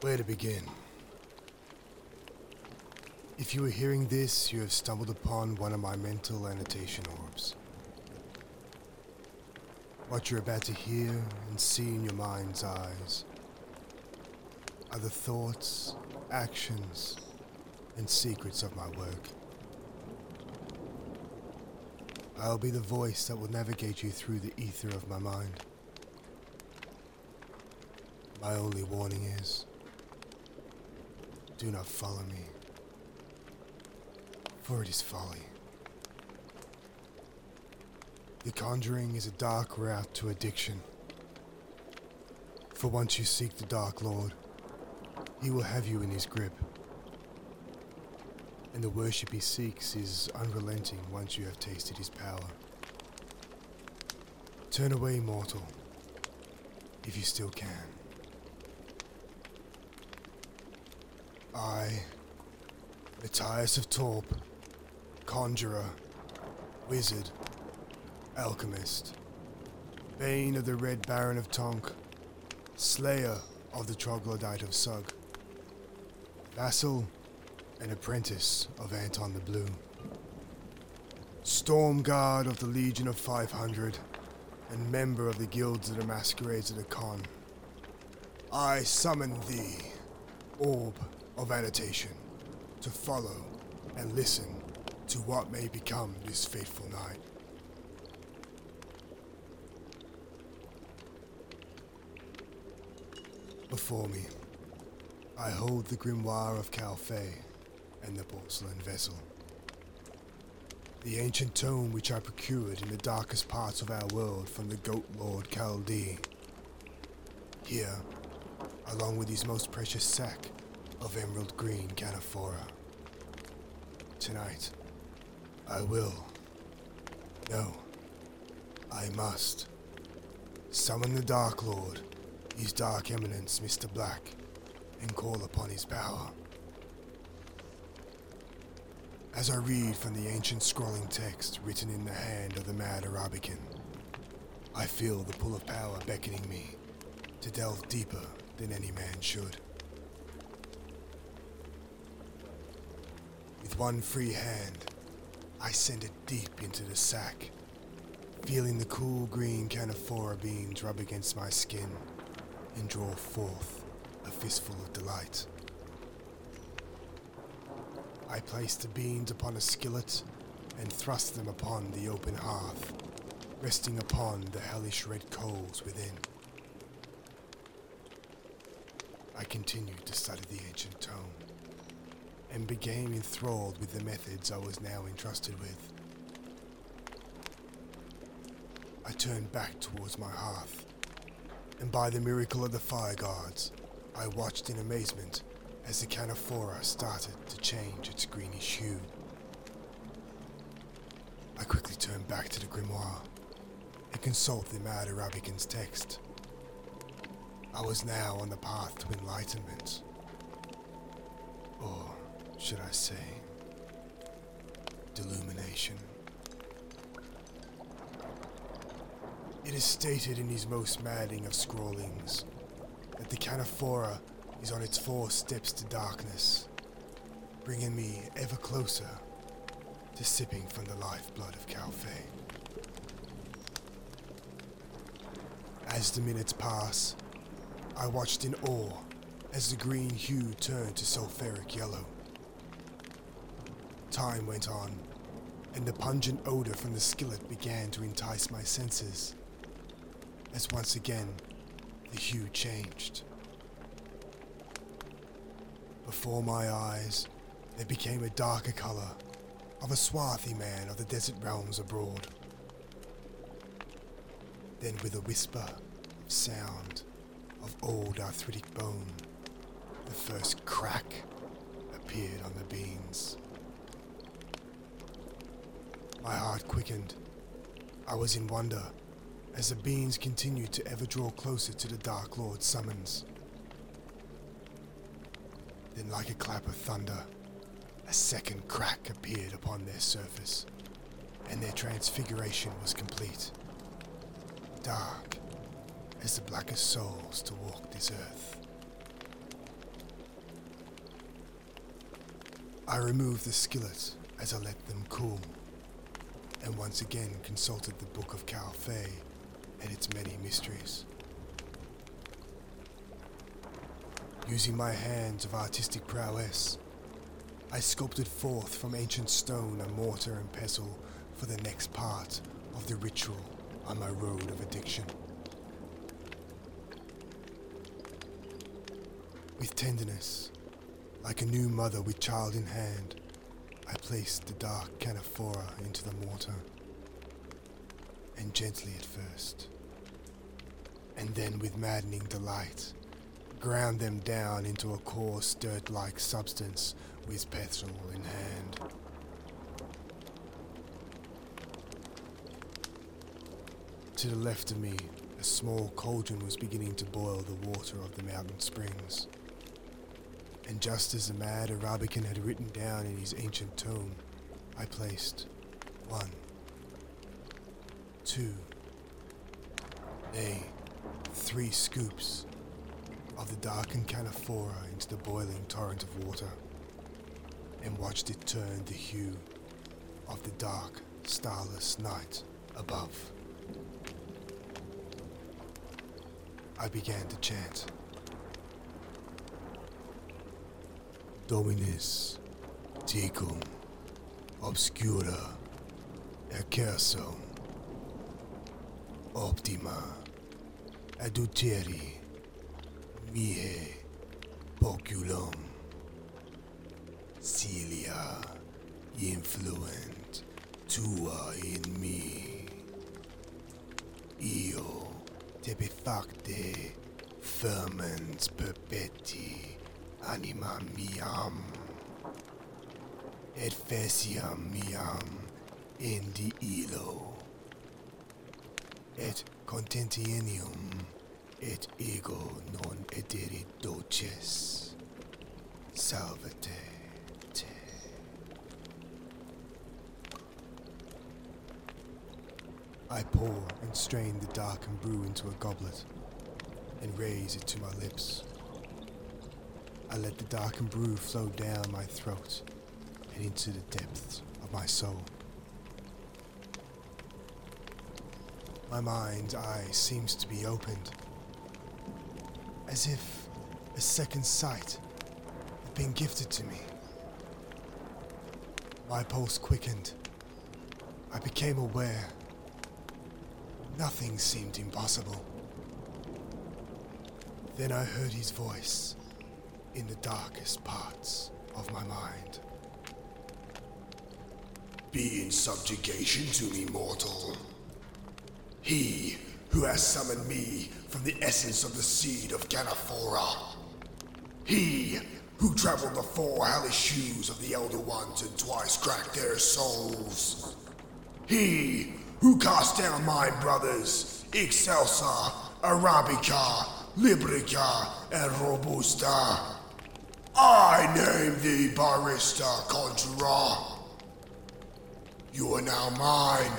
Where to begin? If you are hearing this, you have stumbled upon one of my mental annotation orbs. What you're about to hear and see in your mind's eyes are the thoughts, actions, and secrets of my work. I'll be the voice that will navigate you through the ether of my mind. My only warning is do not follow me, for it is folly. The conjuring is a dark route to addiction. For once you seek the Dark Lord, he will have you in his grip. And the worship he seeks is unrelenting once you have tasted his power. Turn away, mortal, if you still can. I, Matthias of Torp, conjurer, wizard, alchemist, bane of the Red Baron of Tonk, slayer of the Troglodyte of Sug, vassal and apprentice of Anton the Blue, storm guard of the Legion of 500, and member of the guilds of the masquerades at the con. I summon thee, orb of annotation, to follow and listen to what may become this fateful night. Before me, I hold the grimoire of Calfei and the porcelain vessel. The ancient tome which I procured in the darkest parts of our world from the Goat Lord Chaldee. Here, along with his most precious sack of emerald green canephora. Tonight, I will. No, I must. Summon the Dark Lord, his Dark Eminence, Mr. Black, and call upon his power. As I read from the ancient scrolling text written in the hand of the mad Arabican, I feel the pull of power beckoning me to delve deeper than any man should. With one free hand, I send it deep into the sack, feeling the cool green canephora beans rub against my skin and draw forth a fistful of delight. I place the beans upon a skillet and thrust them upon the open hearth, resting upon the hellish red coals within. I continue to study the ancient tome and became enthralled with the methods I was now entrusted with. I turned back towards my hearth, and by the miracle of the fire guards, I watched in amazement as the canephora started to change its greenish hue. I quickly turned back to the grimoire and consulted the Mad Arabican's text. I was now on the path to enlightenment. Or should I say, delumination. It is stated in his most maddening of scrawlings that the Canephora is on its four steps to darkness, bringing me ever closer to sipping from the lifeblood of Calfei. As the minutes pass, I watched in awe as the green hue turned to sulphuric yellow. Time went on, and the pungent odor from the skillet began to entice my senses, as once again the hue changed. Before my eyes, there became a darker color of a swarthy man of the desert realms abroad. Then, with a whisper of sound of old arthritic bone, the first crack appeared on the beans. My heart quickened. I was in wonder as the beans continued to ever draw closer to the Dark Lord's summons. Then, like a clap of thunder, a second crack appeared upon their surface, and their transfiguration was complete. Dark as the blackest souls to walk this earth. I removed the skillet as I let them cool, and once again consulted the Book of Calfei and its many mysteries. Using my hands of artistic prowess, I sculpted forth from ancient stone a mortar and pestle for the next part of the ritual on my road of addiction. With tenderness, like a new mother with child in hand, I placed the dark canephora into the mortar, and gently at first, and then with maddening delight, ground them down into a coarse dirt-like substance with pestle in hand. To the left of me, a small cauldron was beginning to boil the water of the mountain springs. And just as the mad Arabican had written down in his ancient tome, I placed one, two, nay, three scoops of the darkened canephora into the boiling torrent of water and watched it turn the hue of the dark, starless night above. I began to chant. Dominus tecum, obscura, excersum, optima, adulteri, mihe, poculum, cilia, influent, tua in me. Io, te facte, fermens perpetuum, anima miam et faciam miam in di illo et contentienium et ego non ederit doces salvate te. I pour and strain the darkened brew into a goblet and raise it to my lips. I let the darkened brew flow down my throat and into the depths of my soul. My mind's eye seems to be opened, as if a second sight had been gifted to me. My pulse quickened. I became aware. Nothing seemed impossible. Then I heard his voice in the darkest parts of my mind. Be in subjugation to me, mortal. He who has summoned me from the essence of the seed of Ganaphora. He who traveled the four hellish shoes of the Elder Ones and twice cracked their souls. He who cast down my brothers, Excelsa, Arabica, Liberica, and Robusta. I name thee Barista Conjurer. You are now mine.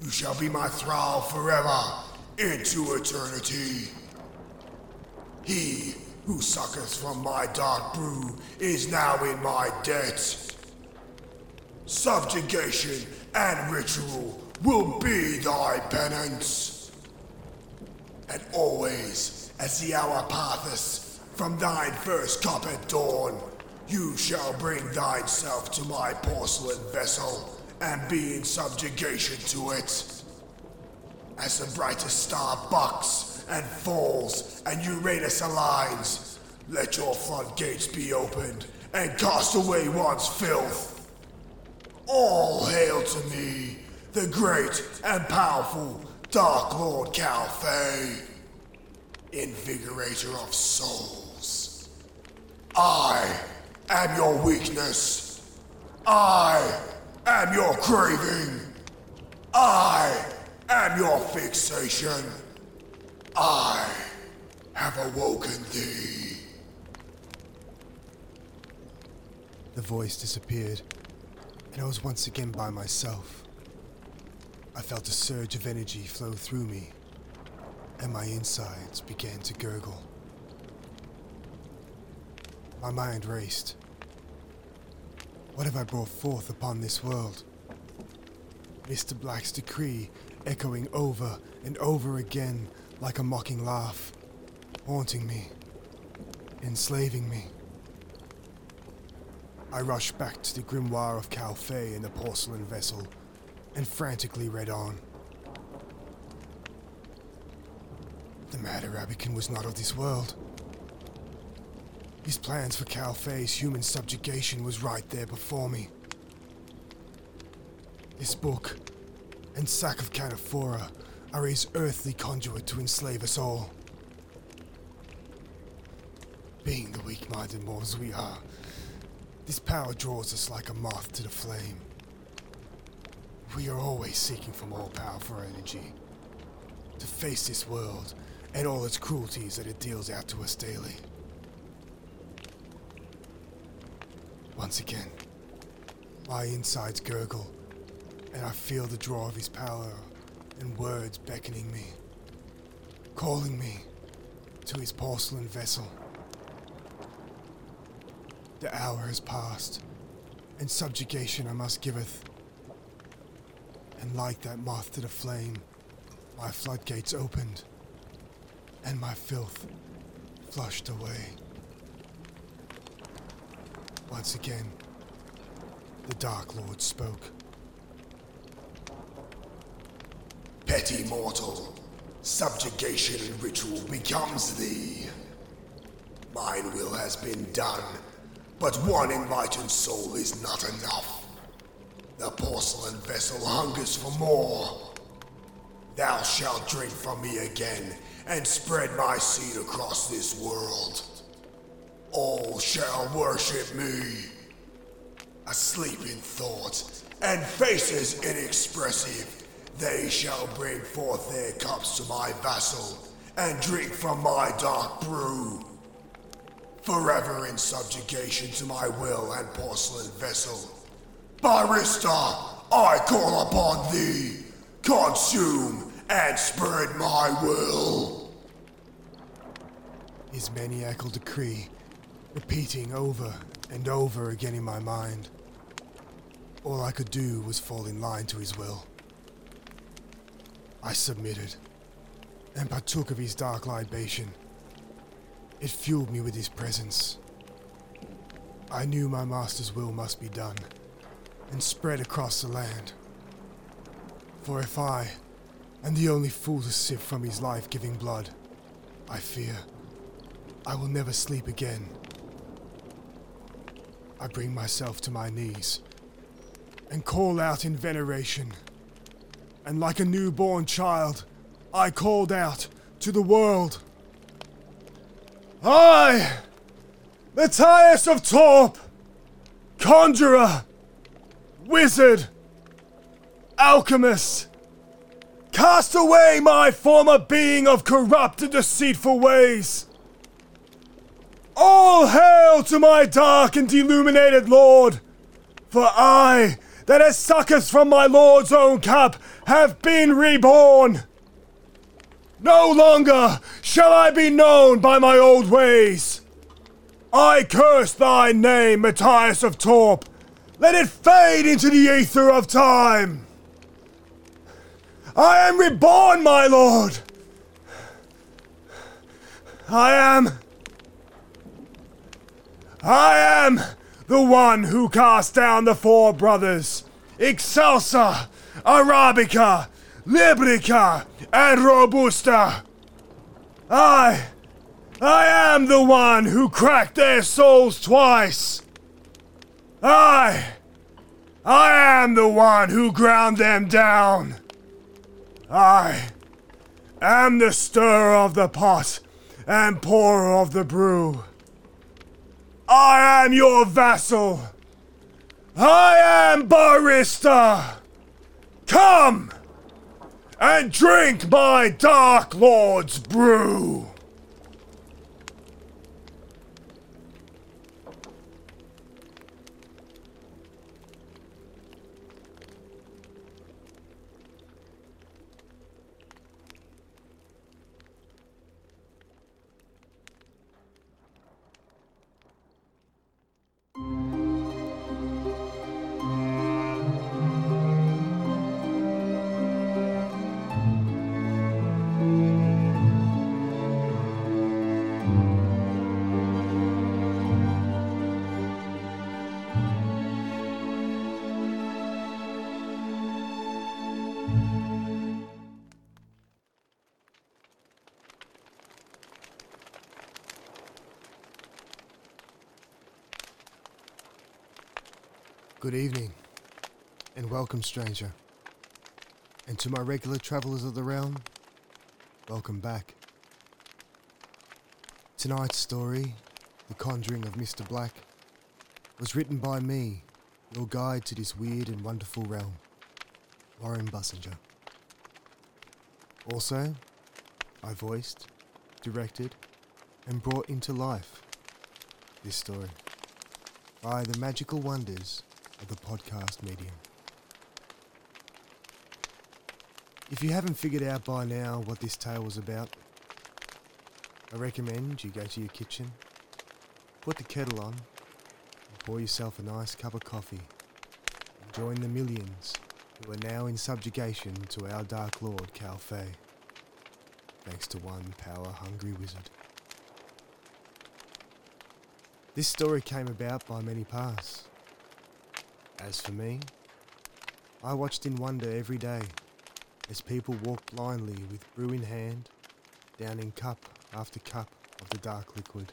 You shall be my thrall forever, into eternity. He who sucketh from my dark brew is now in my debt. Subjugation and ritual will be thy penance. And always, as the hour passeth from thine first cup at dawn, you shall bring thyself to my porcelain vessel and be in subjugation to it. As the brightest star bucks and falls and Uranus aligns, let your floodgates be opened and cast away one's filth. All hail to me, the great and powerful Dark Lord Calfei, invigorator of souls. I am your weakness. I am your craving. I am your fixation. I have awoken thee. The voice disappeared, and I was once again by myself. I felt a surge of energy flow through me, and my insides began to gurgle. My mind raced. What have I brought forth upon this world? Mr. Black's decree echoing over and over again like a mocking laugh, haunting me, enslaving me. I rushed back to the grimoire of Calfei in the porcelain vessel and frantically read on. The mad Arabican was not of this world. His plans for Calfei's human subjugation was right there before me. This book and Sack of Canephora are his earthly conduit to enslave us all. Being the weak minded mortals we are, this power draws us like a moth to the flame. We are always seeking for more power powerful energy to face this world and all its cruelties that it deals out to us daily. Once again, my insides gurgle, and I feel the draw of his power and words beckoning me, calling me to his porcelain vessel. The hour has passed, and subjugation I must giveth. And like that moth to the flame, my floodgates opened, and my filth flushed away. Once again, the Dark Lord spoke. Petty mortal, subjugation and ritual becomes thee. Mine will has been done, but one enlightened soul is not enough. The porcelain vessel hungers for more. Thou shalt drink from me again and spread my seed across this world. All shall worship me. Asleep in thought and faces inexpressive, they shall bring forth their cups to my vassal and drink from my dark brew. Forever in subjugation to my will and porcelain vessel. Barista, I call upon thee. Consume and spread my will. His maniacal decree, repeating over and over again in my mind. All I could do was fall in line to his will. I submitted and partook of his dark libation. It fueled me with his presence. I knew my master's will must be done and spread across the land. For if I am the only fool to sip from his life giving blood, I fear I will never sleep again. I bring myself to my knees and call out in veneration. And like a newborn child, I called out to the world. I, Matthias of Torp, conjurer, wizard, alchemist, cast away my former being of corrupt and deceitful ways. All hail to my dark and illuminated lord, for I, that has suckers from my lord's own cup, have been reborn. No longer shall I be known by my old ways. I curse thy name, Matthias of Torp. Let it fade into the ether of time. I am reborn, my lord. I am. I am the one who cast down the four brothers Excelsa, Arabica, Liberica, and Robusta. I. I am the one who cracked their souls twice. I. I am the one who ground them down. I am the stirrer of the pot and pourer of the brew. I am your vassal. I am Barista. Come and drink my Dark Lord's brew. Good evening, and welcome, stranger. And to my regular travellers of the realm, welcome back. Tonight's story, The Conjuring of Mr. Black, was written by me, your guide to this weird and wonderful realm, Warren Bussinger. Also, I voiced, directed, and brought into life this story by the magical wonders of the podcast medium. If you haven't figured out by now what this tale was about, I recommend you go to your kitchen, put the kettle on, and pour yourself a nice cup of coffee, and join the millions who are now in subjugation to our Dark Lord Calfei, thanks to one power-hungry wizard. This story came about by many paths. As for me, I watched in wonder every day as people walked blindly with brew in hand, downing cup after cup of the dark liquid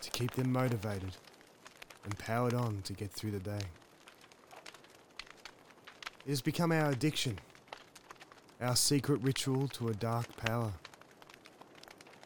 to keep them motivated and powered on to get through the day. It has become our addiction, our secret ritual to a dark power,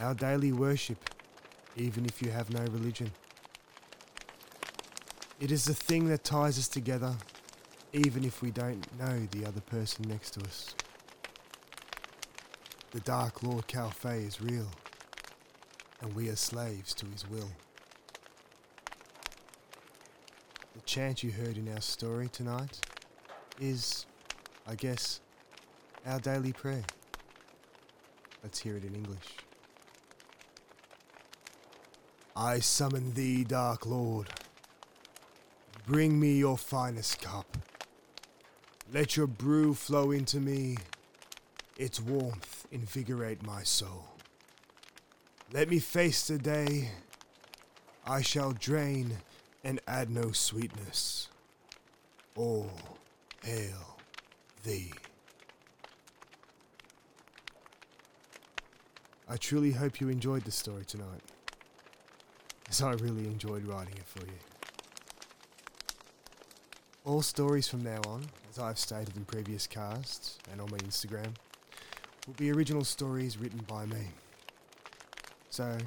our daily worship, even if you have no religion. It is the thing that ties us together, even if we don't know the other person next to us. The Dark Lord Calfei is real, and we are slaves to his will. The chant you heard in our story tonight is, I guess, our daily prayer. Let's hear it in English. I summon thee, Dark Lord. Bring me your finest cup. Let your brew flow into me, its warmth invigorate my soul. Let me face the day. I shall drain and add no sweetness. All hail thee. I truly hope you enjoyed the story tonight, as I really enjoyed writing it for you. All stories from now on, as I've stated in previous casts and on my Instagram, will be original stories written by me. So,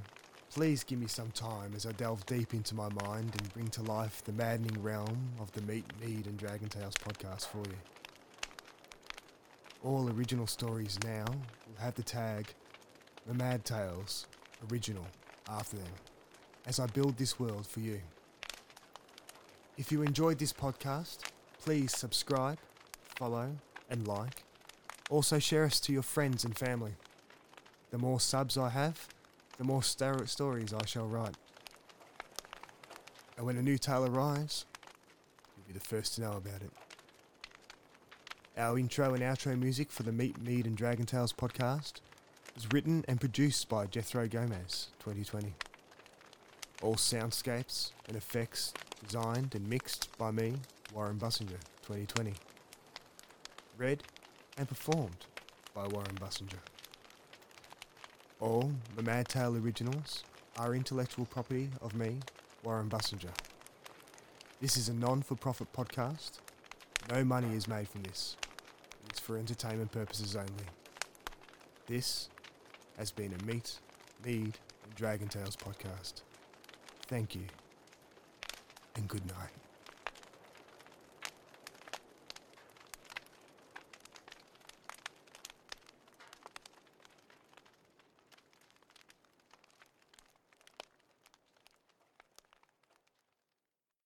please give me some time as I delve deep into my mind and bring to life the maddening realm of the Meat, Mead and Dragon Tales podcast for you. All original stories now will have the tag The Mad Tales Original after them as I build this world for you. If you enjoyed this podcast, please subscribe, follow, and like. Also, share us to your friends and family. The more subs I have, the more star- stories I shall write. And when a new tale arrives, you'll be the first to know about it. Our intro and outro music for the Meat, Mead and Dragon Tales podcast was written and produced by Jethro Gomez, 2020. All soundscapes and effects designed and mixed by me, Warren Bussinger, 2020. Read and performed by Warren Bussinger. All the Mad Tale originals are intellectual property of me, Warren Bussinger. This is a non for profit podcast. No money is made from this. It's for entertainment purposes only. This has been a Meat, Mead, and Dragon Tales podcast. Thank you, and good night.